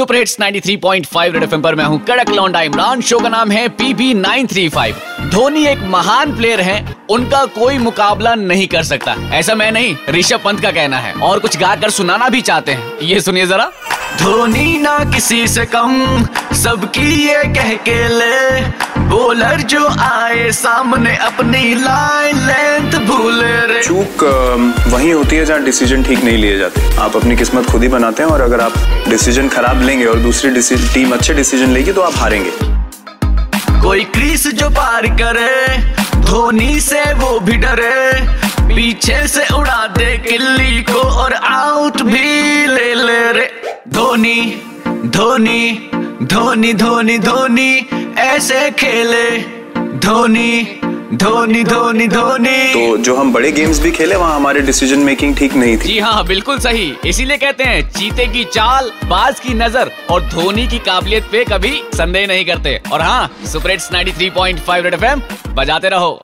Super hits 93.5 red FM पर मैं हूँ कड़क लौंडा इमरान। शो का नाम है पीबी 935 धोनी एक महान प्लेयर हैं, उनका कोई मुकाबला नहीं कर सकता। ऐसा मैं नहीं, ऋषभ पंत का कहना है। और कुछ गाकर सुनाना भी चाहते हैं। ये सुनिए जरा। धोनी ना किसी से कम सबकी ये कह के ले। बॉलर जो आए सामने अपनी लाइन भूले चूक अ, वहीं होती है जहाँ डिसीज़न ठीक नहीं लिए जाते। आप अपनी किस्मत खुद ही बनाते हैं और अगर आप डिसीज़न खराब लेंगे और दूसरी टीम अच्छे डिसीज़न लेगी तो आप हारेंगे। कोई क्रीज जो पार करे धोनी से वो भी डरे। पीछे से उड़ा दे किल्ली को और आउट भी ले ले रे। धोनी धोनी धोनी धोनी धोनी ऐसे खेले। धोनी धोनी धोनी धोनी। तो जो हम बड़े गेम्स भी खेले वहाँ हमारे डिसीज़न मेकिंग ठीक नहीं थी। जी हाँ बिल्कुल सही। इसीलिए कहते हैं चीते की चाल बाज की नज़र और धोनी की काबिलियत पे कभी संदेह नहीं करते। और हाँ सुपर हिट्स 93.5 रेड एफएम बजाते रहो।